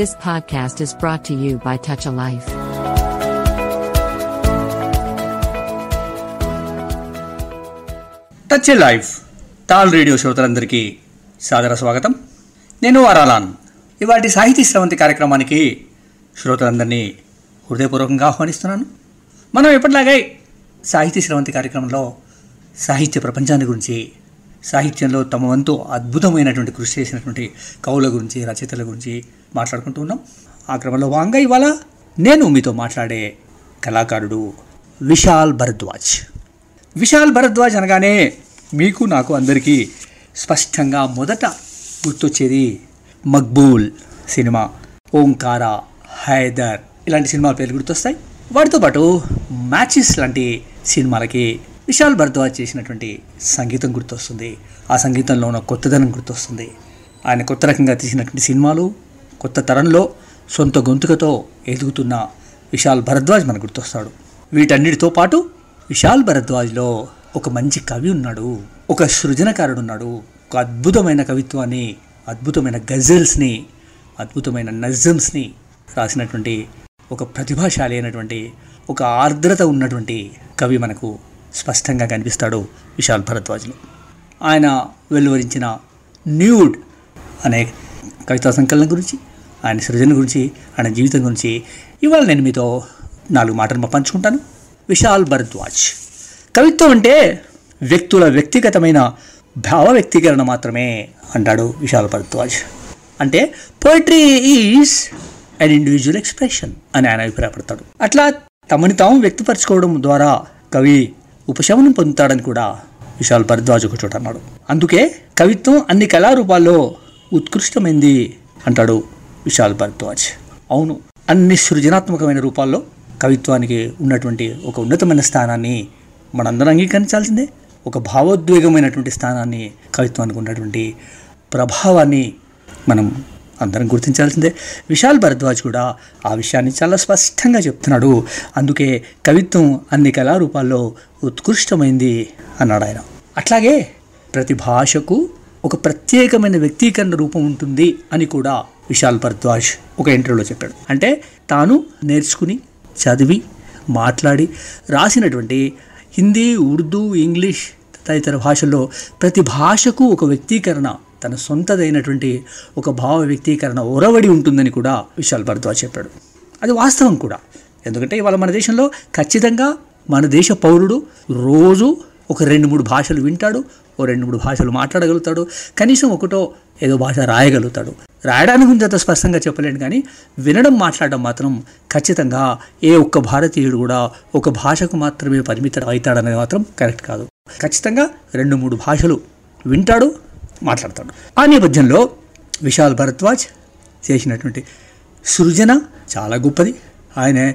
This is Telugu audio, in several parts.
This podcast is brought to you by Touch a Life. Touch a life Taal radio శ్రోతలందరికీ సాదర స్వాగతం. నేను వరాలాన్ ఇవాటి సాహితీ స్రవంతి కార్యక్రమానికి శ్రోతలందరినీ హృదయపూర్వకంగా ఆహ్వానిస్తున్నాను. మనం ఎప్పటిలాగే సాహితీ స్రవంతి కార్యక్రమంలో సాహిత్య ప్రపంచాన్ని గురించి సాహిత్యంలో తమ వంతు అద్భుతమైనటువంటి కృషి చేసినటువంటి కవుల గురించి రచయితల గురించి మాట్లాడుకుంటూ ఉన్నాం. ఆ క్రమంలో వాంగా ఇవాళ నేను మీతో మాట్లాడే కళాకారుడు విశాల్ భరద్వాజ్. విశాల్ భరద్వాజ్ అనగానే మీకు నాకు అందరికీ స్పష్టంగా మొదట గుర్తొచ్చేది మక్బూల్ సినిమా ఓంకార హైదర్ ఇలాంటి సినిమాల పేర్లు గుర్తొస్తాయి. వాటితో పాటు మ్యాచెస్ లాంటి సినిమాలకి విశాల్ భరద్వాజ్ చేసినటువంటి సంగీతం గుర్తొస్తుంది. ఆ సంగీతంలో ఉన్న కొత్తదనం గుర్తొస్తుంది. ఆయన కొత్త రకంగా తీసినటువంటి సినిమాలు కొత్త తరంలో సొంత గొంతుకతో ఎదుగుతున్న విశాల్ భరద్వాజ్ మనకు గుర్తొస్తాడు. వీటన్నిటితో పాటు విశాల్ భరద్వాజ్లో ఒక మంచి కవి ఉన్నాడు. ఒక సృజనకారుడు ఉన్నాడు ఒక అద్భుతమైన కవిత్వాన్ని అద్భుతమైన గజల్స్ని అద్భుతమైన నజమ్స్ని రాసినటువంటి ఒక ప్రతిభాశాలి అయినటువంటి ఒక ఆర్ద్రత ఉన్నటువంటి కవి మనకు స్పష్టంగా కనిపిస్తాడు విశాల్ భరద్వాజ్లో. ఆయన వెలువరించిన న్యూడ్ అనే కవితా సంకలనం గురించి ఆయన సృజన గురించి ఆయన జీవితం గురించి ఇవాళ నేను మీతో నాలుగు మాటలు పంచుకుంటాను. విశాల్ భరద్వాజ్. కవిత్వం అంటే వ్యక్తుల వ్యక్తిగతమైన భావ వ్యక్తీకరణ మాత్రమే అంటాడు విశాల్ భరద్వాజ్. అంటే poetry is an individual expression అని ఆయన అభిప్రాయపడతాడు. అట్లా తమని తాము వ్యక్తపరచుకోవడం ద్వారా కవి ఉపశమనం పొందుతాడని కూడా విశాల్ భరద్వాజ్ ఒక చోట అన్నాడు. అందుకే కవిత్వం అన్ని కళారూపాల్లో ఉత్కృష్టమైంది అంటాడు విశాల్ భరద్వాజ్. అవును అన్ని సృజనాత్మకమైన రూపాల్లో కవిత్వానికి ఉన్నటువంటి ఒక ఉన్నతమైన స్థానాన్ని మనందరం అంగీకరించాల్సిందే. ఒక భావోద్వేగమైనటువంటి స్థానాన్ని కవిత్వానికి ఉన్నటువంటి ప్రభావాన్ని మనం అందరం గుర్తించాల్సిందే. విశాల్ భరద్వాజ్ కూడా ఆ విషయాన్ని చాలా స్పష్టంగా చెప్తున్నాడు. అందుకే కవిత్వం అన్ని కళారూపాల్లో ఉత్కృష్టమైంది అన్నాడు ఆయన. అట్లాగే ప్రతి భాషకు ఒక ప్రత్యేకమైన వ్యక్తీకరణ రూపం ఉంటుంది అని కూడా విశాల్ భరద్వాజ్ ఒక ఇంటర్వ్యూలో చెప్పాడు. అంటే తాను నేర్చుకుని చదివి మాట్లాడి రాసినటువంటి హిందీ ఉర్దూ ఇంగ్లీష్ తదితర భాషల్లో ప్రతి భాషకు ఒక వ్యక్తీకరణ తన సొంతదైనటువంటి ఒక భావ వ్యక్తీకరణ ఒరవడి ఉంటుందని కూడా విశాల్ భరద్వాజ్ చెప్పాడు. అది వాస్తవం కూడా. ఎందుకంటే ఇవాళ మన దేశంలో ఖచ్చితంగా మన దేశ పౌరుడు రోజు ఒక రెండు మూడు భాషలు వింటాడు ఓ రెండు మూడు భాషలు మాట్లాడగలుగుతాడు. కనీసం ఒకటో ఏదో భాష రాయగలుగుతాడు. రాయడానికి గురించి అంత స్పష్టంగా చెప్పలేను కానీ వినడం మాట్లాడడం మాత్రం ఖచ్చితంగా ఏ ఒక్క భారతీయుడు కూడా ఒక భాషకు మాత్రమే పరిమితం అవుతాడనేది మాత్రం కరెక్ట్ కాదు. ఖచ్చితంగా రెండు మూడు భాషలు వింటాడు మాట్లాడతాడు. ఆ నేపథ్యంలో విశాల్ భరద్వాజ్ చేసినటువంటి సృజన చాలా గొప్పది. ఆయన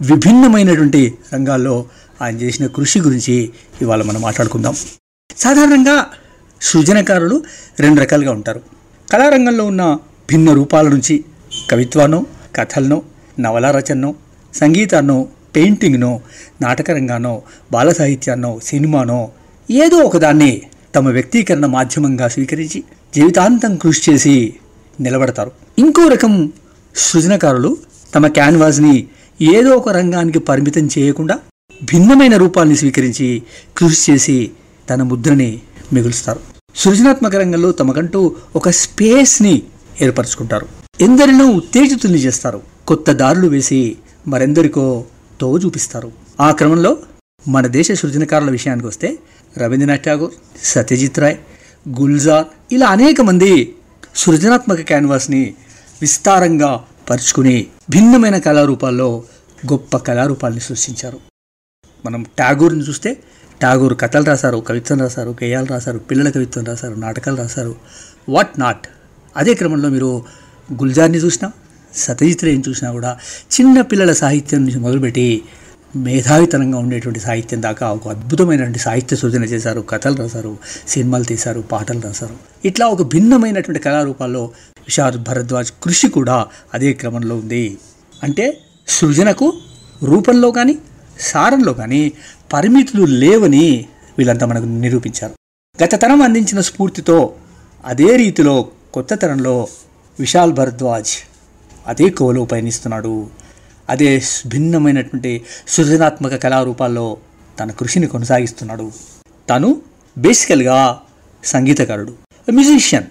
విభిన్నమైనటువంటి రంగాల్లో ఆయన చేసిన కృషి గురించి ఇవాళ మనం మాట్లాడుకుందాం. సాధారణంగా సృజనకారులు రెండు రకాలుగా ఉంటారు. కళారంగంలో ఉన్న భిన్న రూపాల నుంచి కవిత్వానో కథలనో నవల రచననో సంగీతాన్నో పెయింటింగ్నో నాటకరంగానో బాల సాహిత్యాన్నో సినిమానో ఏదో ఒకదాన్ని తమ వ్యక్తీకరణ మాధ్యమంగా స్వీకరించి జీవితాంతం కృషి చేసి నిలబడతారు. ఇంకో రకం సృజనకారులు తమ క్యాన్వాస్ని ఏదో ఒక రంగానికి పరిమితం చేయకుండా భిన్నమైన రూపాల్ని స్వీకరించి కృషి చేసి తన ముద్రని మిగులుస్తారు. సృజనాత్మక రంగంలో తమకంటూ ఒక స్పేస్ని ఏర్పరచుకుంటారు. ఎందరినో ఉత్తేజితుల్ని చేస్తారు. కొత్త దారులు వేసి మరెందరికో తో చూపిస్తారు. ఆ క్రమంలో మన దేశ సృజనకారుల విషయానికి వస్తే రవీంద్రనాథ్ ఠాగూర్ సత్యజిత్ రాయ్ గుల్జార్ ఇలా అనేక మంది సృజనాత్మక క్యాన్వాస్ని విస్తారంగా పరుచుకుని భిన్నమైన కళారూపాల్లో గొప్ప కళారూపాల్ని సృష్టించారు. మనం ట్యాగూర్ని చూస్తే ఠాగూర్ కథలు రాశారు కవిత్వం రాశారు గేయాలు రాశారు పిల్లల కవిత్వం రాశారు నాటకాలు రాశారు. వాట్ నాట్ అదే క్రమంలో మీరు గుల్జార్ని చూసినా సతజిత్ రేని చూసినా కూడా చిన్న పిల్లల సాహిత్యం నుంచి మొదలుపెట్టి మేధావితనంగా ఉండేటువంటి సాహిత్యం దాకా ఒక అద్భుతమైనటువంటి సాహిత్య సృజన చేశారు కథలు రాశారు సినిమాలు తీశారు పాటలు రాశారు. ఇట్లా ఒక భిన్నమైనటువంటి కళారూపాల్లో విశాల్ భరద్వాజ్ కృషి కూడా అదే క్రమంలో ఉంది. అంటే సృజనకు రూపంలో కానీ సారంలో కానీ పరిమితులు లేవని వీళ్ళంతా మనకు నిరూపించారు. గత తరం అందించిన స్ఫూర్తితో అదే రీతిలో కొత్త తరంలో విశాల్ భరద్వాజ్ అదే కోలో పయనిస్తున్నాడు. అదే భిన్నమైనటువంటి సృజనాత్మక కళారూపాల్లో తన కృషిని కొనసాగిస్తున్నాడు. తను బేసికల్గా సంగీతకారుడు musician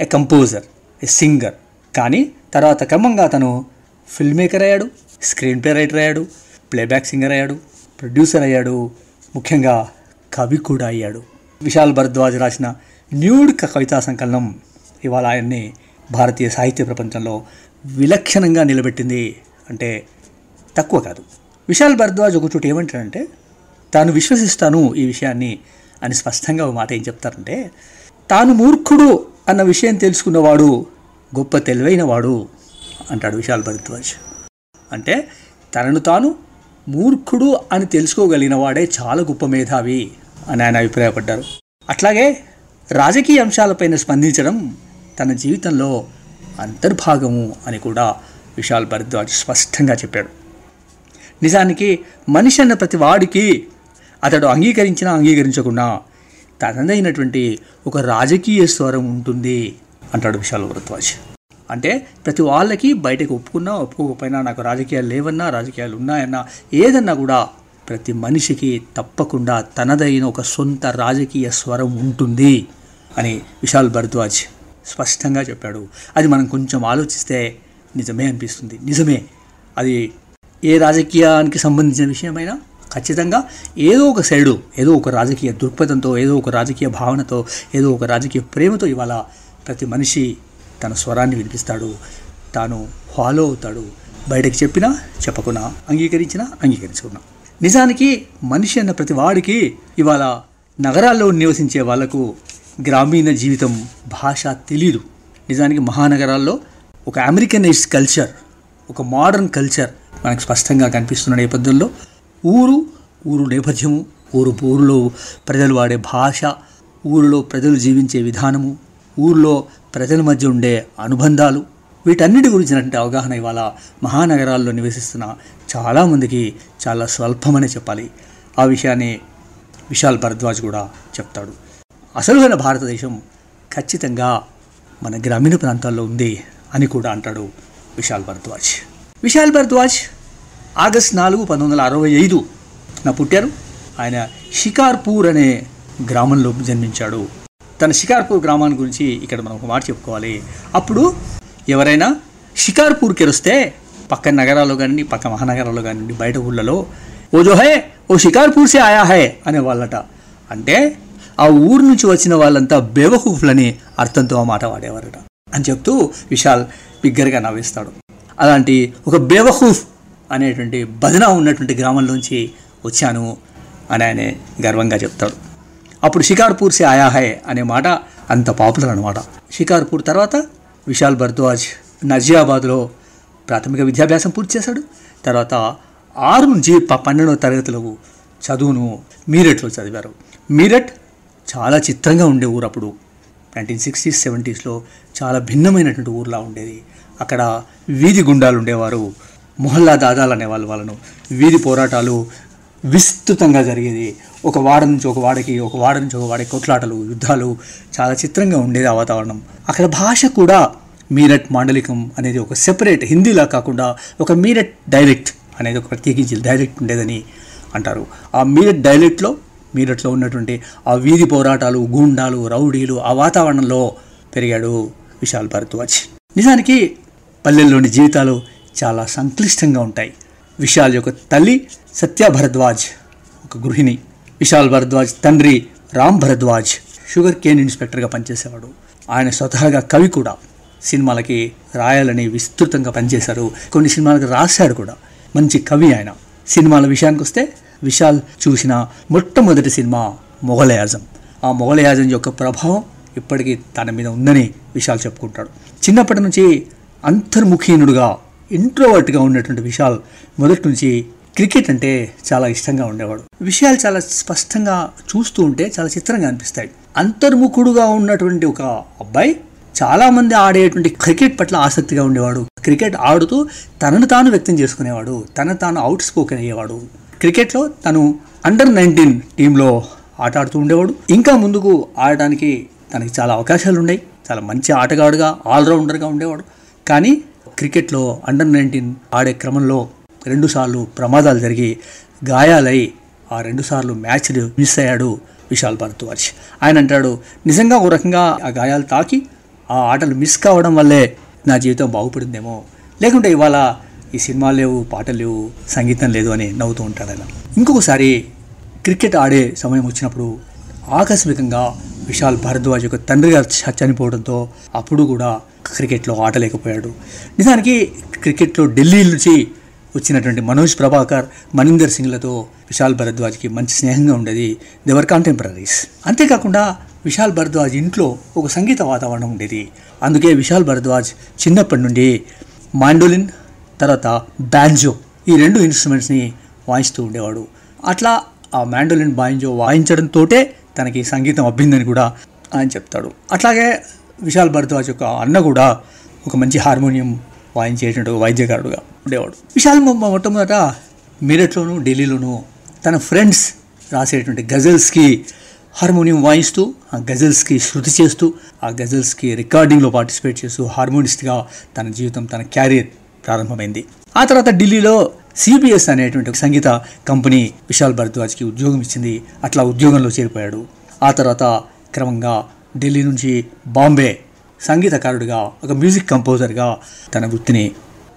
a composer a singer కానీ తర్వాత క్రమంగా తను ఫిల్మ్ మేకర్ అయ్యాడు స్క్రీన్ ప్లే రైటర్ అయ్యాడు ప్లేబ్యాక్ సింగర్ అయ్యాడు. ప్రొడ్యూసర్ అయ్యాడు ముఖ్యంగా కవి కూడా అయ్యాడు. విశాల్ భరద్వాజ్ రాసిన న్యూడ్ కవితా సంకలనం ఇవాళ ఆయన్ని భారతీయ సాహిత్య ప్రపంచంలో విలక్షణంగా నిలబెట్టింది అంటే తక్కువ కాదు. విశాల్ భరద్వాజ్ ఒక చోటు ఏమంటాడంటే తాను విశ్వసిస్తాను ఈ విషయాన్ని అని స్పష్టంగా ఒక మాట ఏం చెప్తారంటే తాను మూర్ఖుడు అన్న విషయం తెలుసుకున్నవాడు గొప్ప తెలివైన వాడు అంటాడు విశాల్ భరద్వాజ్. అంటే తనను తాను మూర్ఖుడు అని తెలుసుకోగలిగిన వాడే చాలా గొప్ప మేధావి అని ఆయన అభిప్రాయపడ్డారు. అట్లాగే రాజకీయ అంశాలపైన స్పందించడం తన జీవితంలో అంతర్భాగము అని కూడా విశాల్ భరద్వాజ్ స్పష్టంగా చెప్పాడు. నిజానికి మనిషి అన్న ప్రతి వాడికి అతడు అంగీకరించినా అంగీకరించకుండా తనదైనటువంటి ఒక రాజకీయ స్వరం ఉంటుంది అంటాడు విశాల్ భరద్వాజ్. అంటే ప్రతి వాళ్ళకి బయటకు ఒప్పుకున్నా ఒప్పుకోకపోయినా నాకు రాజకీయాలు లేవన్నా రాజకీయాలు ఉన్నాయన్నా ఏదన్నా కూడా ప్రతి మనిషికి తప్పకుండా తనదైన ఒక సొంత రాజకీయ స్వరం ఉంటుంది అని విశాల్ భరద్వాజ్ స్పష్టంగా చెప్పాడు. అది మనం కొంచెం ఆలోచిస్తే నిజమే అనిపిస్తుంది. నిజమే. అది ఏ రాజకీయానికి సంబంధించిన విషయమైనా ఖచ్చితంగా ఏదో ఒక సైడు ఏదో ఒక రాజకీయ దృక్పథంతో ఏదో ఒక రాజకీయ భావనతో ఏదో ఒక రాజకీయ ప్రేమతో ఇవాళ ప్రతి మనిషి తన స్వరాన్ని వినిపిస్తాడు. తాను ఫాలో అవుతాడు. బయటకు చెప్పినా చెప్పకున్నా అంగీకరించినా అంగీకరించుకున్నా. నిజానికి మనిషి అన్న ప్రతి వాడికి ఇవాళ నగరాల్లో నివసించే వాళ్ళకు గ్రామీణ జీవితం భాష తెలీదు. నిజానికి మహానగరాల్లో ఒక అమెరికనైజ్డ్ కల్చర్ ఒక మోడర్న్ కల్చర్ మనకు స్పష్టంగా కనిపిస్తున్న నేపథ్యంలో ఊరు ఊరు నేపథ్యము ఊరు ఊరిలో ప్రజలు వాడే భాష ఊరిలో ప్రజలు జీవించే విధానము ఊరిలో ప్రజల మధ్య ఉండే అనుబంధాలు వీటన్నిటి గురించినటువంటి అవగాహన ఇవాళ మహానగరాల్లో నివసిస్తున్న చాలామందికి చాలా స్వల్పమనే చెప్పాలి. ఆ విషయాన్ని విశాల్ భరద్వాజ్ కూడా చెప్తాడు. అసలుగైన భారతదేశం ఖచ్చితంగా మన గ్రామీణ ప్రాంతాల్లో ఉంది అని కూడా అంటాడు విశాల్ భరద్వాజ్. విశాల్ భరద్వాజ్ ఆగస్ట్ నాలుగు పంతొమ్మిది వందల అరవై ఐదు నా పుట్టారు. ఆయన షికార్పూర్ అనే గ్రామంలో జన్మించాడు. తన షికార్పూర్ గ్రామాన్ని గురించి ఇక్కడ మనం ఒక మాట చెప్పుకోవాలి. అప్పుడు ఎవరైనా షికార్పూర్కి వస్తే పక్క నగరాల్లో కానివ్వండి పక్క మహానగరాల్లో కానివ్వండి బయట ఊళ్ళలో ఓ జోహే ఓ షికార్పూర్ సే ఆయా హే అనేవాళ్ళట. అంటే ఆ ఊరు నుంచి వచ్చిన వాళ్ళంతా బేవకూఫ్లని అర్థంతో ఆ మాట వాడేవారట అని చెప్తూ విశాల్ బిగ్గరగా నవ్విస్తాడు. అలాంటి ఒక బేవహూఫ్ అనేటువంటి బదనా ఉన్నటువంటి గ్రామంలోంచి వచ్చాను అని ఆయన గర్వంగా చెప్తాడు. అప్పుడు షికార్పూర్ సే ఆయా హై అనే మాట అంత పాపులర్ అనమాట షికార్పూర్ తర్వాత విశాల్ భరద్వాజ్ నజియాబాద్లో ప్రాథమిక విద్యాభ్యాసం పూర్తి చేశాడు. తర్వాత ఆరు నుంచి పన్నెండవ తరగతులకు చదువును మీరట్లో చదివారు. మీరట్ చాలా చిత్రంగా ఉండే ఊరు అప్పుడు. నైన్టీన్ సిక్స్టీస్ సెవెంటీస్లో చాలా భిన్నమైనటువంటి ఊర్లా ఉండేది. అక్కడ వీధి గుండాలు ఉండేవారు. మొహల్లా దాదాలు అనేవాళ్ళు వాళ్ళను వీధి పోరాటాలు విస్తృతంగా జరిగేది. ఒక వాడ నుంచి ఒక వాడకి ఒక వాడ నుంచి ఒక వాడకి కొట్లాటలు యుద్ధాలు చాలా చిత్రంగా ఉండేది ఆ వాతావరణం. అక్కడ భాష కూడా మీరట్ మాండలికం అనేది ఒక సెపరేట్ హిందీలా కాకుండా ఒక మీరట్ డైలెక్ట్ అనేది ఒక ప్రత్యేకించి డైలెక్ట్ ఉండేదని అంటారు. ఆ మీరట్ డైలెక్ట్లో మీరట్లో ఉన్నటువంటి ఆ వీధి పోరాటాలు గూండాలు రౌడీలు ఆ వాతావరణంలో పెరిగాడు విశాల్ భరద్వాజ్. నిజానికి పల్లెల్లోని జీవితాలు చాలా సంక్లిష్టంగా ఉంటాయి. విశాల్ యొక్క తల్లి సత్య భరద్వాజ్ ఒక గృహిణి. విశాల్ భరద్వాజ్ తండ్రి రామ్ భరద్వాజ్ షుగర్ కేన్ ఇన్స్పెక్టర్గా పనిచేసేవాడు. ఆయన స్వతహాగా కవి కూడా. సినిమాలకి రాయాలని విస్తృతంగా పనిచేశారు. కొన్ని సినిమాలకు రాశాడు కూడా. మంచి కవి ఆయన. సినిమాల విషయానికి వస్తే విశాల్ చూసిన మొట్టమొదటి సినిమా మొఘలయాజం ఆ మొఘలయాజం యొక్క ప్రభావం ఇప్పటికీ తన మీద ఉందని విశాల్ చెప్పుకుంటాడు. చిన్నప్పటి నుంచి అంతర్ముఖీనుడుగా ఇంట్రోవర్ట్గా ఉన్నటువంటి విశాల్ మొదటి నుంచి క్రికెట్ అంటే చాలా ఇష్టంగా ఉండేవాడు. విషయాలు చాలా స్పష్టంగా చూస్తూ ఉంటే చాలా చిత్రంగా అనిపిస్తాయి. అంతర్ముఖుడుగా ఉన్నటువంటి ఒక అబ్బాయి చాలామంది ఆడేటువంటి క్రికెట్ పట్ల ఆసక్తిగా ఉండేవాడు. క్రికెట్ ఆడుతూ తనను తాను వ్యక్తం చేసుకునేవాడు. తన తాను అవుట్ స్పోకెన్ అయ్యేవాడు. క్రికెట్లో తను అండర్ నైన్టీన్ టీంలో ఆట ఆడుతూ ఉండేవాడు. ఇంకా ముందుకు ఆడటానికి తనకి చాలా అవకాశాలు ఉన్నాయి చాలా మంచి ఆటగాడుగా ఆల్రౌండర్గా ఉండేవాడు. కానీ క్రికెట్లో అండర్ నైన్టీన్ ఆడే క్రమంలో రెండుసార్లు ప్రమాదాలు జరిగి గాయాలై ఆ రెండుసార్లు మ్యాచ్లు మిస్ అయ్యాడు విశాల్ భరద్వాజ్. ఆయన అంటాడు నిజంగా ఒక రకంగా ఆ గాయాలు తాకి ఆ ఆటలు మిస్ కావడం వల్లే నా జీవితం బాగుపడిందేమో. లేకుంటే ఇవాళ ఈ సినిమాలు లేవు పాటలు లేవు సంగీతం లేదు అని నవ్వుతూ ఉంటాడు ఆయన. ఇంకొకసారి క్రికెట్ ఆడే సమయం వచ్చినప్పుడు ఆకస్మికంగా విశాల్ భరద్వాజ్ యొక్క తండ్రి గారు చ- చనిపోవడంతో అప్పుడు కూడా క్రికెట్లో ఆడలేకపోయాడు నిజానికి క్రికెట్లో ఢిల్లీ నుంచి వచ్చినటువంటి మనోజ్ ప్రభాకర్ మనీందర్ సింగ్లతో విశాల్ భరద్వాజ్కి మంచి స్నేహంగా ఉండేది దేవర్ కాంటెంపరీస్ అంతేకాకుండా విశాల్ భరద్వాజ్ ఇంట్లో ఒక సంగీత వాతావరణం ఉండేది. అందుకే విశాల్ భరద్వాజ్ చిన్నప్పటి నుండి మాండోలిన్ తర్వాత బ్యాంజో ఈ రెండు ఇన్స్ట్రుమెంట్స్ని వాయిస్తూ ఉండేవాడు. అట్లా ఆ మ్యాండోలిన్ బాయింజో వాయించడంతోటే తనకి సంగీతం అబ్బిందని కూడా ఆయన చెప్తాడు. అట్లాగే విశాల్ భరద్వాజ్ యొక్క అన్న కూడా ఒక మంచి హార్మోనియం వాయించేటువంటి వాయిద్యకారుడుగా ఉండేవాడు. విశాల్ మొట్టమొదట మీరట్లోనూ ఢిల్లీలోనూ తన ఫ్రెండ్స్ రాసేటువంటి గజల్స్కి హార్మోనియం వాయిస్తూ ఆ గజల్స్కి శృతి చేస్తూ ఆ గజల్స్కి రికార్డింగ్లో పార్టిసిపేట్ చేస్తూ హార్మోనిస్ట్గా తన జీవితం తన క్యారియర్ ప్రారంభమైంది. ఆ తర్వాత ఢిల్లీలో సిబిఎస్ అనేటువంటి సంగీత కంపెనీ విశాల్ భరద్వాజ్కి ఉద్యోగం ఇచ్చింది. అట్లా ఉద్యోగంలో చేరిపోయాడు. ఆ తర్వాత క్రమంగా ఢిల్లీ నుంచి బాంబే సంగీతకారుడిగా ఒక మ్యూజిక్ కంపోజర్గా తన వృత్తిని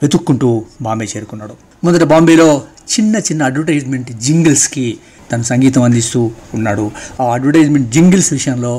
వెతుక్కుంటూ బాంబే చేరుకున్నాడు. మొదట బాంబేలో చిన్న చిన్న అడ్వర్టైజ్మెంట్ జింగిల్స్కి తన సంగీతం అందిస్తూ ఉన్నాడు. ఆ అడ్వర్టైజ్మెంట్ జింగిల్స్ విషయంలో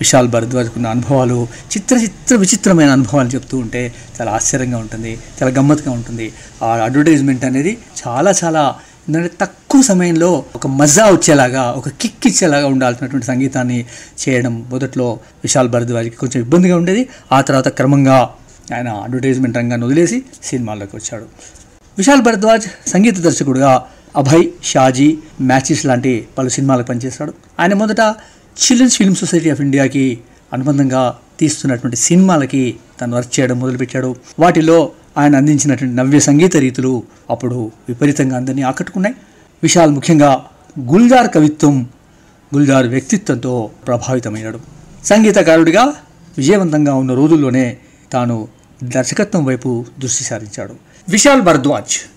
విశాల్ భరద్వాజ్కున్న అనుభవాలు చిత్ర చిత్ర విచిత్రమైన అనుభవాలు చెప్తూ ఉంటే చాలా ఆశ్చర్యంగా ఉంటుంది చాలా గమ్మత్తుగా ఉంటుంది. ఆ అడ్వర్టైజ్మెంట్ అనేది చాలా చాలా ఎందుకంటే తక్కువ సమయంలో ఒక మజా వచ్చేలాగా ఒక కిక్ ఇచ్చేలాగా ఉండాల్సినటువంటి సంగీతాన్ని చేయడం మొదట్లో విశాల్ భరద్వాజ్కి కొంచెం ఇబ్బందిగా ఉండేది. ఆ తర్వాత క్రమంగా ఆయన అడ్వర్టైజ్మెంట్ రంగాన్ని వదిలేసి సినిమాల్లోకి వచ్చాడు. విశాల్ భరద్వాజ్ సంగీత దర్శకుడుగా అభయ్ షాజీ మ్యాచెస్ లాంటి పలు సినిమాలకు పనిచేశాడు. ఆయన మొదట చిల్డ్రన్స్ ఫిల్మ్ సొసైటీ ఆఫ్ ఇండియాకి అనుబంధంగా తీస్తున్నటువంటి సినిమాలకి తను వర్క్ చేయడం మొదలుపెట్టాడు. వాటిలో ఆయన అందించినటువంటి నవ్య సంగీత రీతులు అప్పుడు విపరీతంగా అందరినీ ఆకట్టుకున్నాయి. విశాల్ ముఖ్యంగా గుల్జార్ కవిత్వం గుల్జార్ వ్యక్తిత్వంతో ప్రభావితమయ్యాడు. సంగీతకారుడిగా విజయవంతంగా ఉన్న రోజుల్లోనే తాను దర్శకత్వం వైపు దృష్టి సారించాడు. విశాల్ భరద్వాజ్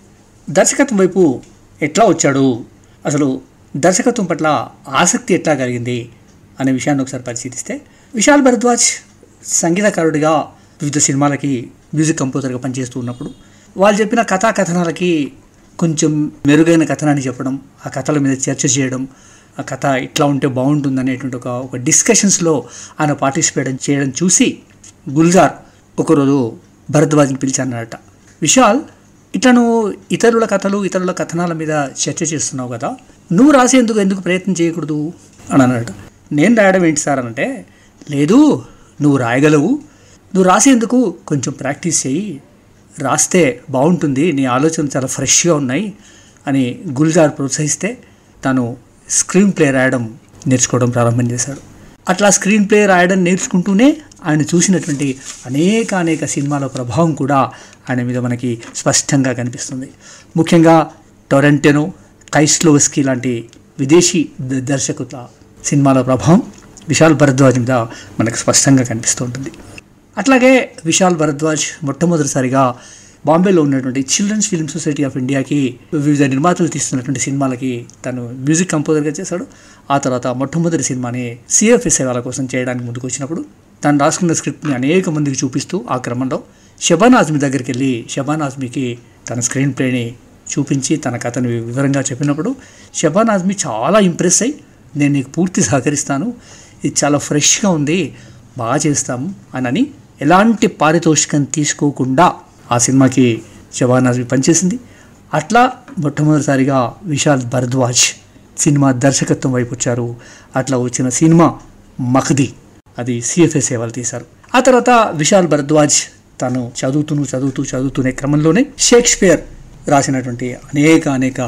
దర్శకత్వం వైపు ఎట్లా వచ్చాడు? అసలు దర్శకత్వం పట్ల ఆసక్తి ఎట్లా కలిగింది? అనే విషయాన్ని ఒకసారి పరిశీలిస్తే విశాల్ భరద్వాజ్ సంగీతకారుడిగా వివిధ సినిమాలకి మ్యూజిక్ కంపోజర్గా పనిచేస్తూ ఉన్నప్పుడు వాళ్ళు చెప్పిన కథా కథనాలకి కొంచెం మెరుగైన కథనాన్ని చెప్పడం ఆ కథల మీద చర్చ చేయడం ఆ కథ ఇట్లా ఉంటే బాగుంటుంది అనేటువంటి ఒక ఒక డిస్కషన్స్లో ఆయన పార్టిసిపేట్ చేయడం చూసి గుల్జార్ ఒకరోజు భరద్వాజ్ని పిలిచానట విశాల్ ఇట్లా నువ్వు ఇతరుల కథలు ఇతరుల కథనాల మీద చర్చ చేస్తున్నావు కదా నువ్వు రాసేందుకు ఎందుకు ప్రయత్నం చేయకూడదు? అని అన్నాడు నేను రాయడం ఏంటి సార్ అంటే లేదు నువ్వు రాయగలవు నువ్వు రాసేందుకు కొంచెం ప్రాక్టీస్ చేయి. రాస్తే బాగుంటుంది. నీ ఆలోచనలు చాలా ఫ్రెష్గా ఉన్నాయి అని గుల్జార్ ప్రోత్సహిస్తే తను స్క్రీన్ ప్లే రాయడం నేర్చుకోవడం ప్రారంభం చేశాడు. అట్లా స్క్రీన్ ప్లే రాయడం నేర్చుకుంటూనే ఆయన చూసినటువంటి అనేక అనేక సినిమాల ప్రభావం కూడా ఆయన మీద మనకి స్పష్టంగా కనిపిస్తుంది. ముఖ్యంగా టొరెంటెనో కైస్లోవస్కీ లాంటి విదేశీ దర్శకుల సినిమాల ప్రభావం విశాల్ భరద్వాజ్ మీద మనకు స్పష్టంగా కనిపిస్తూ ఉంటుంది. అట్లాగే విశాల్ భరద్వాజ్ మొట్టమొదటిసారిగా బాంబేలో ఉన్నటువంటి చిల్డ్రన్స్ ఫిల్మ్ సొసైటీ ఆఫ్ ఇండియాకి వివిధ నిర్మాతలు తీస్తున్నటువంటి సినిమాలకి తను మ్యూజిక్ కంపోజర్గా చేశాడు. ఆ తర్వాత మొట్టమొదటి సినిమాని సిఎఫ్ఎస్ వాళ్ళ కోసం చేయడానికి ముందుకు వచ్చినప్పుడు తను రాసుకున్న స్క్రిప్ట్ని అనేక మందికి చూపిస్తూ ఆ క్రమంలో షబాన్ ఆజ్మీ దగ్గరికి వెళ్ళి షబాన్ ఆజ్మీకి తన స్క్రీన్ ప్లేని చూపించి తన కథను వివరంగా చెప్పినప్పుడు షబాన్ ఆజ్మీ చాలా ఇంప్రెస్ అయ్యి నేను నీకు పూర్తి సహకరిస్తాను. ఇది చాలా ఫ్రెష్గా ఉంది. బాగా చేస్తాము అని ఎలాంటి పారితోషికం తీసుకోకుండా ఆ సినిమాకి షబాన్ ఆజ్మీ పనిచేసింది. అట్లా మొట్టమొదటిసారిగా విశాల్ భరద్వాజ్ సినిమా దర్శకత్వం వైపు వచ్చారు. అట్లా వచ్చిన సినిమా మఖది. అది సిఎఫ్ఎస్ సేవలు తీశారు. ఆ తర్వాత విశాల్ భరద్వాజ్ తను చదువుతూ చదువుతూ చదువుతూనే క్రమంలోనే షేక్స్పియర్ రాసినటువంటి అనేక అనేక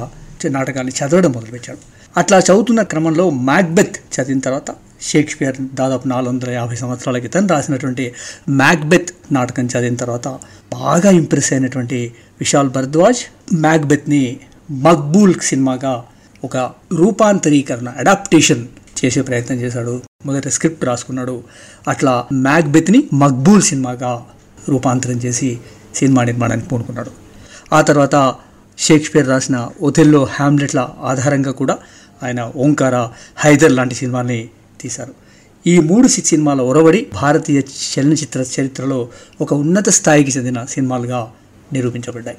నాటకాన్ని చదవడం మొదలుపెట్టాడు. అట్లా చదువుతున్న క్రమంలో మ్యాక్బెత్ చదివిన తర్వాత షేక్స్పియర్ దాదాపు నాలుగు వందల యాభై సంవత్సరాల క్రితం రాసినటువంటి మ్యాక్బెత్ నాటకం చదివిన తర్వాత బాగా ఇంప్రెస్ అయినటువంటి విశాల్ భరద్వాజ్ మ్యాక్బెత్ని మక్బూల్ సినిమాగా ఒక రూపాంతరీకరణ అడాప్టేషన్ చేసే ప్రయత్నం చేశాడు. మొదట స్క్రిప్ట్ రాసుకున్నాడు. అట్లా మ్యాక్బెత్ని మక్బూల్ సినిమాగా రూపాంతరం చేసి సినిమా నిర్మాణానికి పూనుకున్నాడు. ఆ తర్వాత షేక్స్పియర్ రాసిన ఒథెల్లో హ్యామ్లెట్ల ఆధారంగా కూడా ఆయన ఓంకార హైదర్ లాంటి సినిమాని తీశారు. ఈ మూడు సినిమాల ఒరవడి భారతీయ చలనచిత్ర చరిత్రలో ఒక ఉన్నత స్థాయికి చెందిన సినిమాలుగా నిరూపించబడ్డాయి.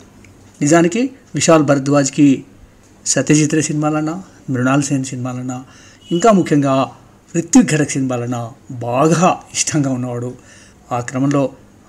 నిజానికి విశాల్ భరద్వాజ్కి సత్యజిత్ రే సినిమాలన్నా మృణాల్ సేన్ సినిమాలన్నా ఇంకా ముఖ్యంగా రిత్విక్ ఘటక్ సినిమాలన్నా బాగా ఇష్టంగా ఉన్నవాడు. ఆ క్రమంలో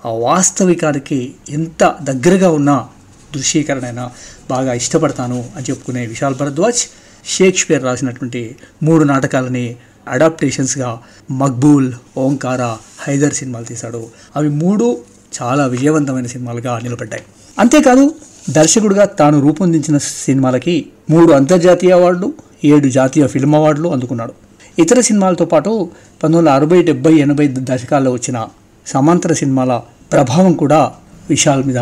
ఆ వాస్తవికానికి ఎంత దగ్గరగా ఉన్న దృశ్యీకరణ అయినా బాగా ఇష్టపడతాను అని చెప్పుకునే విశాల్ భరద్వాజ్ షేక్స్పియర్ రాసినటువంటి మూడు నాటకాలని అడాప్టేషన్స్గా మక్బూల్ ఓంకార హైదర్ సినిమాలు తీశాడు. అవి మూడు చాలా విజయవంతమైన సినిమాలుగా నిలబడ్డాయి. అంతేకాదు దర్శకుడిగా తాను రూపొందించిన సినిమాలకి మూడు అంతర్జాతీయ అవార్డులు ఏడు జాతీయ ఫిల్మ్ అవార్డులు అందుకున్నాడు. ఇతర సినిమాలతో పాటు పంతొమ్మిది వందల అరవై డెబ్బై ఎనభై దశకాల్లో వచ్చిన సమాంతర సినిమాల ప్రభావం కూడా విశాల్ మీద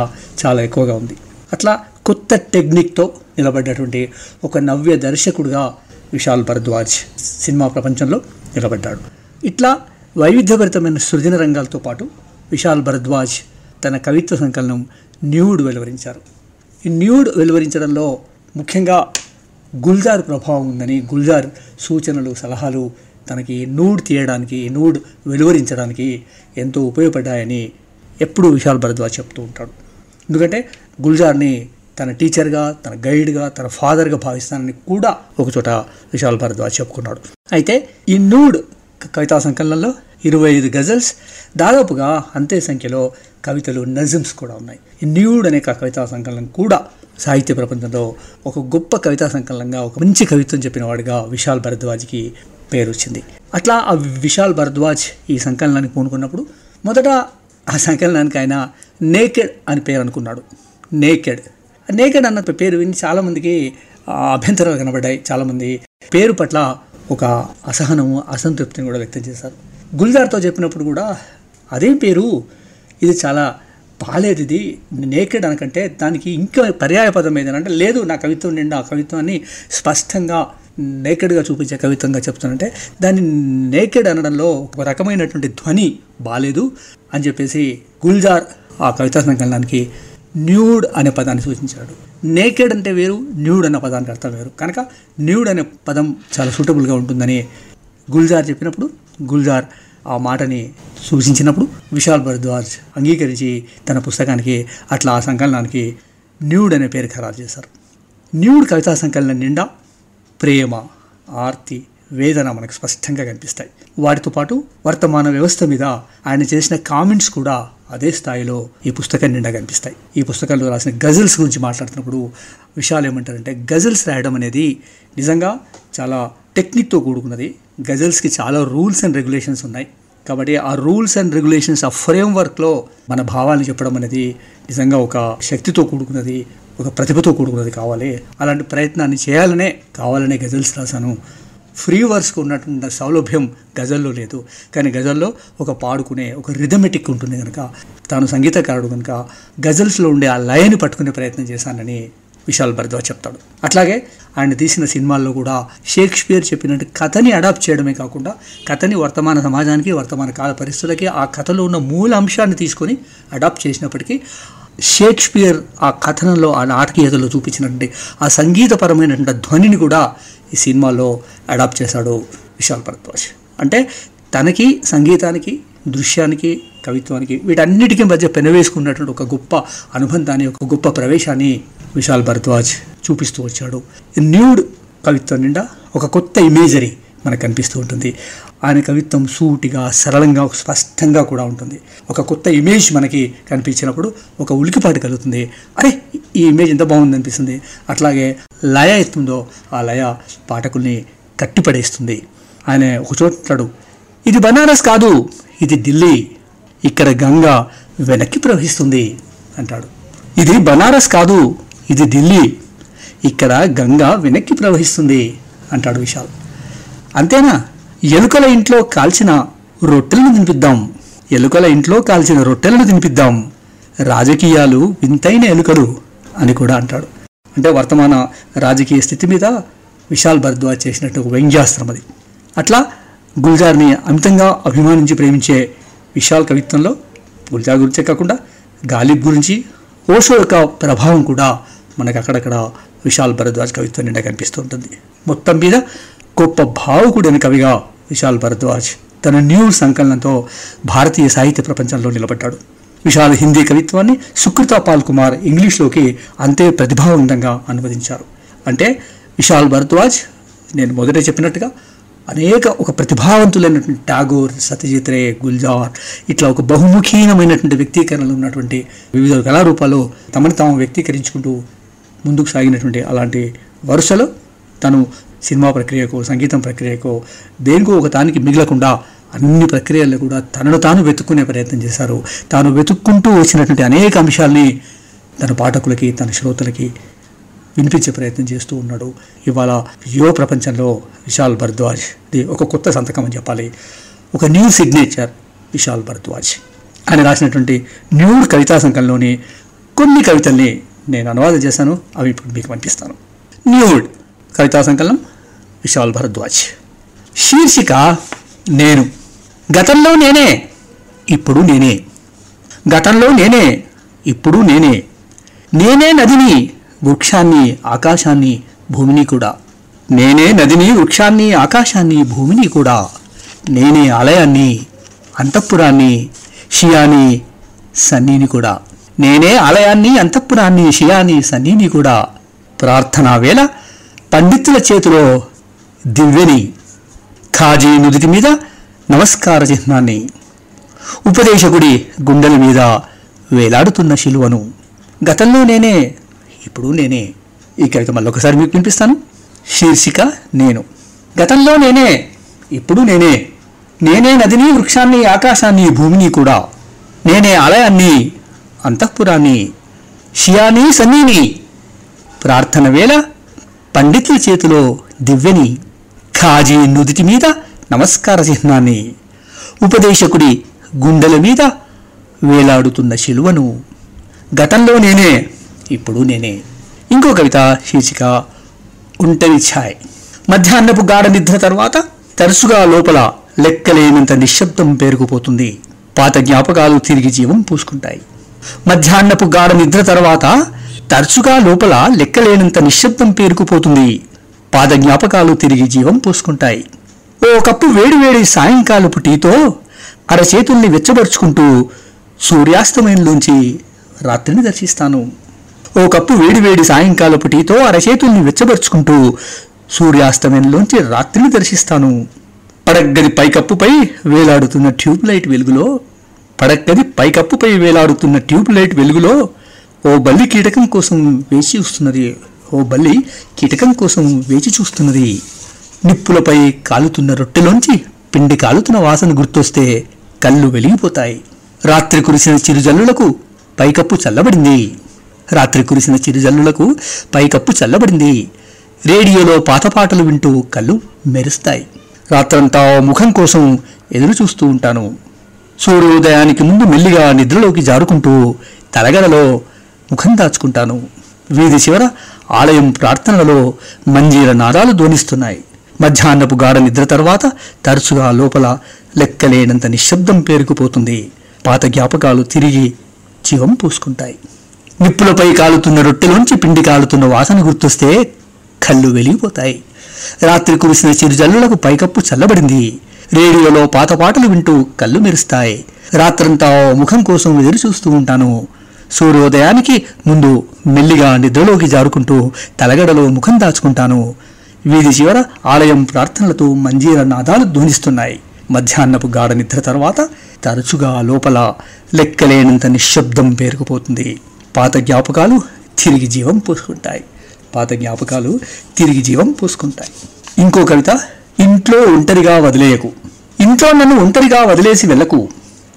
చాలా ఎక్కువగా ఉంది. అట్లా కొత్త టెక్నిక్తో నిలబడ్డటువంటి ఒక నవ్య దర్శకుడిగా విశాల్ భరద్వాజ్ సినిమా ప్రపంచంలో నిలబడ్డాడు. ఇట్లా వైవిధ్యభరితమైన సృజన రంగాలతో పాటు విశాల్ భరద్వాజ్ తన కవిత్వ సంకలనం న్యూడ్ వెలువరించారు. ఈ న్యూడ్ వెలువరించడంలో ముఖ్యంగా గుల్జార్ ప్రభావం ఉందని గుల్జార్ సూచనలు సలహాలు తనకి నూడ్ తీయడానికి నూడ్ వెలువరించడానికి ఎంతో ఉపయోగపడ్డాయని ఎప్పుడూ విశాల్ భరద్వాజ్ చెప్తూ ఉంటాడు. ఎందుకంటే గుల్జార్ని తన టీచర్గా తన గైడ్గా తన ఫాదర్గా భావిస్తానని కూడా ఒకచోట విశాల్ భరద్వాజ్ చెప్పుకున్నాడు. అయితే ఈ నూడ్ కవితా సంకలనంలో ఇరవై ఐదు గజల్స్ దాదాపుగా అంతే సంఖ్యలో కవితలు నజమ్స్ కూడా ఉన్నాయి. ఈ న్యూడ్ అనే కవితా సంకలనం కూడా సాహిత్య ప్రపంచంలో ఒక గొప్ప కవితా సంకలనంగా ఒక మంచి కవిత్వం చెప్పిన వాడిగా విశాల్ భరద్వాజ్కి పేరు వచ్చింది అట్లా ఆ విశాల్ భరద్వాజ్ ఈ సంకలనానికి పూనుకున్నప్పుడు మొదట ఆ సంకలనానికి ఆయన నేకెడ్ అని పేరు అనుకున్నాడు నేకెడ్. నేకెడ్ అన్న పేరు విని చాలామందికి అభ్యంతరాలు కనబడ్డాయి. చాలామంది పేరు పట్ల ఒక అసహనము అసంతృప్తిని కూడా వ్యక్తం చేశారు. గుల్జార్తో చెప్పినప్పుడు కూడా అదేం పేరు ఇది చాలా బాలేదు ఇది. నేకెడ్ అనకంటే దానికి ఇంకా పర్యాయ పదం ఏదైనా అంటే లేదు నా కవిత్వం నిండా ఆ కవిత్వాన్ని స్పష్టంగా నేకెడ్గా చూపించే కవిత్వంగా చెప్తానంటే దాన్ని నేకెడ్ అనడంలో ఒక రకమైనటువంటి ధ్వని బాలేదు అని చెప్పేసి గుల్జార్ ఆ కవితా సంకలనానికి న్యూడ్ అనే పదాన్ని సూచించాడు. నేకెడ్ అంటే వేరు న్యూడ్ అనే పదానికి అర్థం వేరు. కనుక న్యూడ్ అనే పదం చాలా సూటబుల్గా ఉంటుందని గుల్జార్ చెప్పినప్పుడు గుల్జార్ ఆ మాటని సూచించినప్పుడు విశాల్ భరద్వాజ్ అంగీకరించి తన పుస్తకానికి అట్లా ఆ సంకలనానికి న్యూడ్ అనే పేరు ఖరారు చేశారు. న్యూడ్ కవితా సంకలనం నిండా ప్రేమ ఆర్తి వేదన మనకు స్పష్టంగా కనిపిస్తాయి. వాటితో పాటు వర్తమాన వ్యవస్థ మీద ఆయన చేసిన కామెంట్స్ కూడా అదే స్థాయిలో ఈ పుస్తకం నిండా కనిపిస్తాయి. ఈ పుస్తకంలో రాసిన గజల్స్ గురించి మాట్లాడుతున్నప్పుడు విషయాలు ఏమంటారంటే గజల్స్ రాయడం అనేది నిజంగా చాలా టెక్నిక్తో కూడుకున్నది. గజల్స్కి చాలా రూల్స్ అండ్ రెగ్యులేషన్స్ ఉన్నాయి. కాబట్టి ఆ రూల్స్ అండ్ రెగ్యులేషన్స్ ఆ ఫ్రేమ్ వర్క్లో మన భావాలను చెప్పడం అనేది నిజంగా ఒక శక్తితో కూడుకున్నది ఒక ప్రతిభతో కూడుకున్నది కావాలి. అలాంటి ప్రయత్నాన్ని చేయాలనే కావాలనే గజల్స్ రాశాను. ఫ్రీ వర్స్కి ఉన్నటువంటి సౌలభ్యం గజల్లో లేదు. కానీ గజల్లో ఒక పాడుకునే ఒక రిథమెటిక్ ఉంటుంది కనుక తాను సంగీతకారుడు కనుక గజల్స్లో ఉండే ఆ లయని పట్టుకునే ప్రయత్నం చేశానని విశాల్ భరద్వాజ్ చెప్తాడు. అట్లాగే ఆయన తీసిన సినిమాల్లో కూడా షేక్స్పియర్ చెప్పినట్టు కథని అడాప్ట్ చేయడమే కాకుండా కథని వర్తమాన సమాజానికి వర్తమాన కాల పరిస్థితులకి ఆ కథలో ఉన్న మూల అంశాన్ని తీసుకొని అడాప్ట్ చేసినప్పటికీ షేక్స్పియర్ ఆ కథనంలో ఆ నాటకీయతలో చూపించినటువంటి ఆ సంగీతపరమైనటువంటి ధ్వనిని కూడా ఈ సినిమాలో అడాప్ట్ చేశాడు విశాల్ భరద్వాజ్. అంటే తనకి సంగీతానికి దృశ్యానికి కవిత్వానికి వీటన్నిటికీ మధ్య పెనవేసుకున్నటువంటి ఒక గొప్ప అనుబంధాన్ని ఒక గొప్ప ప్రవేశాన్ని విశాల్ భరద్వాజ్ చూపిస్తూ వచ్చాడు. న్యూడ్ కవిత్వం నిండా ఒక కొత్త ఇమేజరీ మనకు కనిపిస్తూ ఉంటుంది. ఆయన కవిత్వం సూటిగా సరళంగా స్పష్టంగా కూడా ఉంటుంది. ఒక కొత్త ఇమేజ్ మనకి కనిపించినప్పుడు ఒక ఉలికిపాటు కలుగుతుంది. అరే ఈ ఇమేజ్ ఎంత బాగుంది అనిపిస్తుంది. అట్లాగే లయ ఎత్తుందో ఆ లయ పాఠకుల్ని కట్టిపడేస్తుంది ఆయన ఒక చోట్లాడు ఇది బనారస్ కాదు ఇది ఢిల్లీ. ఇక్కడ గంగ వెనక్కి ప్రవహిస్తుంది అంటాడు. ఇది బనారస్ కాదు ఇది ఢిల్లీ. ఇక్కడ గంగ వెనక్కి ప్రవహిస్తుంది అంటాడు విశాల్. అంతేనా? ఎలుకల ఇంట్లో కాల్చిన రొట్టెలను తినిపిద్దాం. ఎలుకల ఇంట్లో కాల్చిన రొట్టెలను తినిపిద్దాం. రాజకీయాలు వింతైన ఎలుకలు అని కూడా అంటాడు. అంటే వర్తమాన రాజకీయ స్థితి మీద విశాల్ భరద్వాజ్ చేసినట్టు వ్యంగ్యాస్త్రం అది. అట్లా గుల్జార్ని అమితంగా అభిమానించి ప్రేమించే విశాల్ కవిత్వంలో గుల్జార్ గురించే కాకుండా గాలిబ్ గురించి ఓషో యొక్క ప్రభావం కూడా మనకు అక్కడక్కడ విశాల్ భరద్వాజ్ కవిత్వం నిండా కనిపిస్తూ ఉంటుంది. మొత్తం మీద గొప్ప భావుకుడైన కవిగా విశాల్ భరద్వాజ్ తన న్యూ సంకలనంతో భారతీయ సాహిత్య ప్రపంచంలో నిలబడ్డాడు. విశాల్ హిందీ కవిత్వాన్ని సుకృత పాల్ కుమార్ ఇంగ్లీష్లోకి అంతే ప్రతిభావంతంగా అనువదించారు. అంటే విశాల్ భరద్వాజ్ నేను మొదట చెప్పినట్టుగా అనేక ఒక ప్రతిభావంతులైనటువంటి టాగోర్ సత్యజిత్ రే గుల్జార్ ఇట్లా ఒక బహుముఖీనమైనటువంటి వ్యక్తీకరణలు ఉన్నటువంటి వివిధ కళారూపాలు తమను తాము వ్యక్తీకరించుకుంటూ ముందుకు సాగినటువంటి అలాంటి వరుసలో తను సినిమా ప్రక్రియకు సంగీతం ప్రక్రియకు దేనికో ఒక తానికి మిగలకుండా అన్ని ప్రక్రియల్లో కూడా తనను తాను వెతుక్కునే ప్రయత్నం చేశారు. తాను వెతుక్కుంటూ వచ్చినటువంటి అనేక అంశాల్ని తన పాఠకులకి తన శ్రోతలకి వినిపించే ప్రయత్నం చేస్తూ ఉన్నాడు. ఇవాళ యువ ప్రపంచంలో విశాల్ భరద్వాజ్. ఇది ఒక కొత్త సంతకం అని చెప్పాలి. ఒక న్యూ సిగ్నేచర్ విశాల్ భరద్వాజ్. ఆయన రాసినటువంటి న్యూడ్ కవితా సంకలనంలోని కొన్ని కవితల్ని నేను అనువాదం చేశాను. అవి ఇప్పుడు మీకు పంపిస్తాను. న్యూడ్ కవితా సంకలనం విశాల్ భరద్వాజ్. శీర్షిక నేను. గతంలో నేనే ఇప్పుడు నేనే. గతంలో నేనే ఇప్పుడు నేనే. నేనే నదిని వృక్షాన్ని ఆకాశాన్ని భూమిని కూడా. నేనే నదిని వృక్షాన్ని ఆకాశాన్ని భూమిని కూడా. నేనే ఆలయాన్ని అంతఃపురాన్ని షియాని సన్నీని కూడా. నేనే ఆలయాన్ని అంతఃపురాన్ని షియాని సన్నీని కూడా. ప్రార్థనా వేళ పండితుల చేతిలో దివ్యని ఖాజీ నుదుటి మీద నమస్కార చిహ్నాన్ని ఉపదేశకుడి గుండెల మీద వేలాడుతున్న శిలువను. గతంలో నేనే ఇప్పుడు నేనే. ఈ కవిత మళ్ళొకసారి మీకు వినిపిస్తాను. శీర్షిక నేను. గతంలో నేనే ఇప్పుడు నేనే. నేనే నదిని వృక్షాన్ని ఆకాశాన్ని భూమిని కూడా. నేనే ఆలయాన్ని అంతఃపురాన్ని షియాని సన్నీని. ప్రార్థన వేళ పండితుల చేతిలో దివ్యని ఖాజీ నుదిటి మీద నమస్కార చిహ్నాన్ని ఉపదేశకుడి గుండెల మీద వేలాడుతున్న శిలువను. గతంలో నేనే ఇప్పుడు నేనే. ఇంకో కవిత శీర్షిక ఒంటరి ఛాయ్. మధ్యాహ్నపు గాఢ నిద్ర తర్వాత తరచుగా లోపల లెక్కలేనంత నిశ్శబ్దం పేరుకుపోతుంది. పాత జ్ఞాపకాలు తిరిగి జీవం పూసుకుంటాయి. మధ్యాహ్నపు గాఢ నిద్ర తర్వాత తరచుగా లోపల లెక్కలేనంత నిశ్శబ్దం పేరుకుపోతుంది. పాద జ్ఞాపకాలు తిరిగి జీవం పోసుకుంటాయి. ఓ కప్పు వేడివేడి సాయంకాలపు టీతో అరచేతుల్ని వెచ్చబరుచుకుంటూ సూర్యాస్తమయంలోంచి రాత్రిని దర్శిస్తాను. ఓ కప్పు వేడివేడి సాయంకాలపు టీతో అరచేతుల్ని వెచ్చబరుచుకుంటూ సూర్యాస్తమయంలోంచి రాత్రిని దర్శిస్తాను. పడగ్గది పైకప్పుపై వేలాడుతున్న ట్యూబ్ లైట్ వెలుగులో పడగ్గది పైకప్పుపై వేలాడుతున్న ట్యూబ్ లైట్ వెలుగులో ఓ బల్లి కీటకం కోసం వేచి వస్తున్నది. ఓ బల్లి కీటకం కోసం వేచి చూస్తున్నది. నిప్పులపై కాలుతున్న రొట్టెలోంచి పిండి కాలుతున్న వాసన గుర్తొస్తే కళ్ళు వెలిగిపోతాయి. రాత్రి కురిసిన చిరుజల్లులకు పైకప్పు చల్లబడింది. రాత్రి కురిసిన చిరుజల్లులకు పైకప్పు చల్లబడింది. రేడియోలో పాత పాటలు వింటూ కళ్ళు మెరుస్తాయి. రాత్రంతా ముఖం కోసం ఎదురు చూస్తూ ఉంటాను. సూర్యోదయానికి ముందు మెల్లిగా నిద్రలోకి జారుకుంటూ తలగడలో ముఖం దాచుకుంటాను. వీధి చివర ఆలయం ప్రార్థనలలో మంజీర నాదాలు ధ్వనిస్తున్నాయి. మధ్యాహ్నపు గాఢ నిద్ర తర్వాత తరచుగా లోపల లెక్కలేనంత నిశ్శబ్దం పేరుకుపోతుంది. పాత జ్ఞాపకాలు తిరిగి జీవం పూసుకుంటాయి. నిప్పులపై కాలుతున్న రొట్టెలోంచి పిండి కాలుతున్న వాసన గుర్తొస్తే కళ్ళు వెలిగిపోతాయి. రాత్రి కురిసిన చిరుజల్లులకు పైకప్పు చల్లబడింది. రేడియోలో పాత పాటలు వింటూ కళ్ళు మెరుస్తాయి. రాత్రంతా ముఖం కోసం ఎదురు చూస్తూ ఉంటాను. సూర్యోదయానికి ముందు మెల్లిగా నిద్రలోకి జారుకుంటూ తలగడలో ముఖం దాచుకుంటాను. వీధి చివర ఆలయం ప్రార్థనలతో మంజీర నాదాలు ధ్వనిస్తున్నాయి. మధ్యాహ్నపు గాఢ నిద్ర తర్వాత తరచుగా లోపల లెక్కలేనంత నిశ్శబ్దం పేరుకుపోతుంది. పాత జ్ఞాపకాలు తిరిగి జీవం పూసుకుంటాయి. పాత జ్ఞాపకాలు తిరిగి జీవం పూసుకుంటాయి. ఇంకో కవిత ఇంట్లో ఒంటరిగా వదిలేయకు. ఇంట్లో నన్ను ఒంటరిగా వదిలేసి వెళ్ళకు.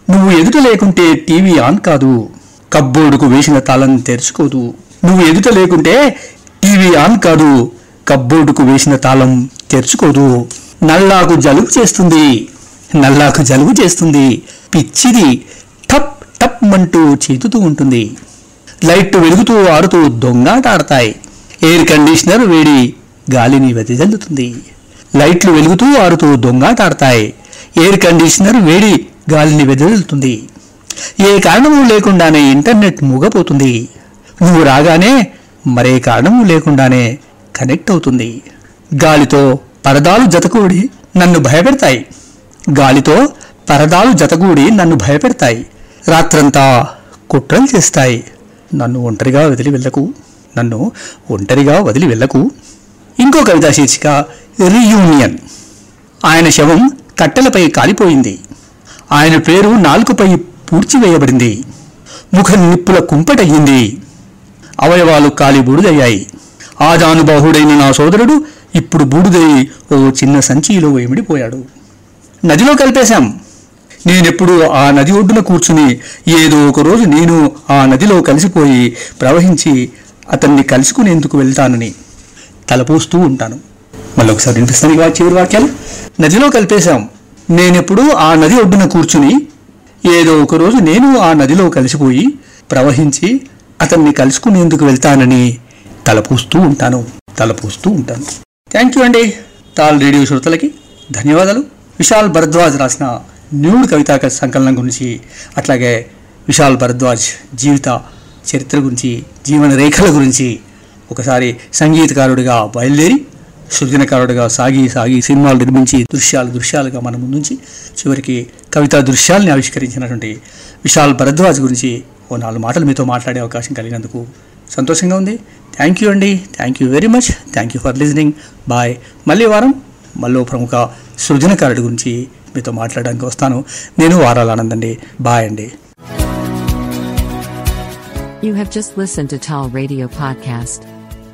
నువ్వు ఎదుట లేకుంటే టీవీ ఆన్ కాదు. కబ్బోర్డుకు వేసిన తాళం తెరుచుకోదు. నువ్వు ఎదుట లేకుంటే టీవీ ఆన్ కాదు. కబ్బోర్డుకు వేసిన తాళం తెరుచుకోదు. నల్లాకు జలుబు చేస్తుంది. నల్లాకు జలుబు చేస్తుంది. పిచ్చిది టప్ టప్ అంటూ చేతుతూ ఉంటుంది. లైట్ వెలుగుతూ ఆడుతూ దొంగాట ఆడతాయి ఎయిర్ కండిషనర్ వేడి గాలిని వెదజల్లుతుంది. లైట్లు వెలుగుతూ ఆడుతూ దొంగాట ఆడతాయి ఎయిర్ కండిషనర్ వేడి గాలిని వెదజల్లుతుంది. ఏ కారణము లేకుండానే ఇంటర్నెట్ మూగపోతుంది. నువ్వు రాగానే మరే కారణము లేకుండానే కనెక్ట్ అవుతుంది. గాలితో పరదాలు జతకూడి నన్ను భయపెడతాయి. గాలితో పరదాలు జతగూడి నన్ను భయపెడతాయి. రాత్రంతా కుట్రలు చేస్తాయి. నన్ను ఒంటరిగా వదిలి వెళ్ళకు. నన్ను ఒంటరిగా వదిలి వెళ్ళకు. ఇంకో కవితా శీర్షిక రీయూనియన్. ఆయన శవం కట్టెలపై కాలిపోయింది. ఆయన పేరు నాలుకపై పూడ్చివేయబడింది. ముఖం నిప్పుల కుంపటయ్యింది. అవయవాలు కాలి బూడిదయ్యాయి. ఆజానుబాహుడైన నా సోదరుడు ఇప్పుడు బూడిదై ఓ చిన్న సంచిలో వేమిడిపోయాడు నదిలో కలిపేశాం. నేనెప్పుడు ఆ నది ఒడ్డున కూర్చుని ఏదో ఒక రోజు నేను ఆ నదిలో కలిసిపోయి ప్రవహించి అతన్ని కలుసుకునేందుకు వెళ్తానని తలపోస్తూ ఉంటాను. మళ్ళీ ఒకసారి వినిపిస్తాను ఇక చివరి వాక్యాలు. నదిలో కలిపేశాం. నేనెప్పుడు ఆ నది ఒడ్డున కూర్చుని ఏదో ఒక రోజు నేను ఆ నదిలో కలిసిపోయి ప్రవహించి అతన్ని కలుసుకునేందుకు వెళ్తానని తలపూస్తూ ఉంటాను. తలపూస్తూ ఉంటాను. థ్యాంక్ యూ అండి. తాల్ రేడియో శ్రోతలకి ధన్యవాదాలు. విశాల్ భరద్వాజ్ రాసిన న్యూడ్ కవితా సంకలనం గురించి అట్లాగే విశాల్ భరద్వాజ్ జీవిత చరిత్ర గురించి జీవన రేఖల గురించి ఒకసారి సంగీతకారుడిగా బయలుదేరి సృజనకారుడిగా సాగి సాగి సినిమాలు నిర్మించి దృశ్యాలు దృశ్యాలుగా మన ముందుంచి చివరికి కవితా దృశ్యాల్ని ఆవిష్కరించినటువంటి విశాల్ భరద్వాజ్ గురించి ఓ నాలుగు మాటలు మీతో మాట్లాడే అవకాశం కలిగినందుకు సంతోషంగా ఉంది. థ్యాంక్ యూ అండి. Thank you very much thank you for listening bye మళ్ళీ వారం మళ్ళీ ప్రముఖ సృజనకారుడి గురించి మీతో మాట్లాడడానికి వస్తాను. నేను వారాలు ఆనందండి. బాయ్ అండి. You have just listened to Tall Radio Podcast.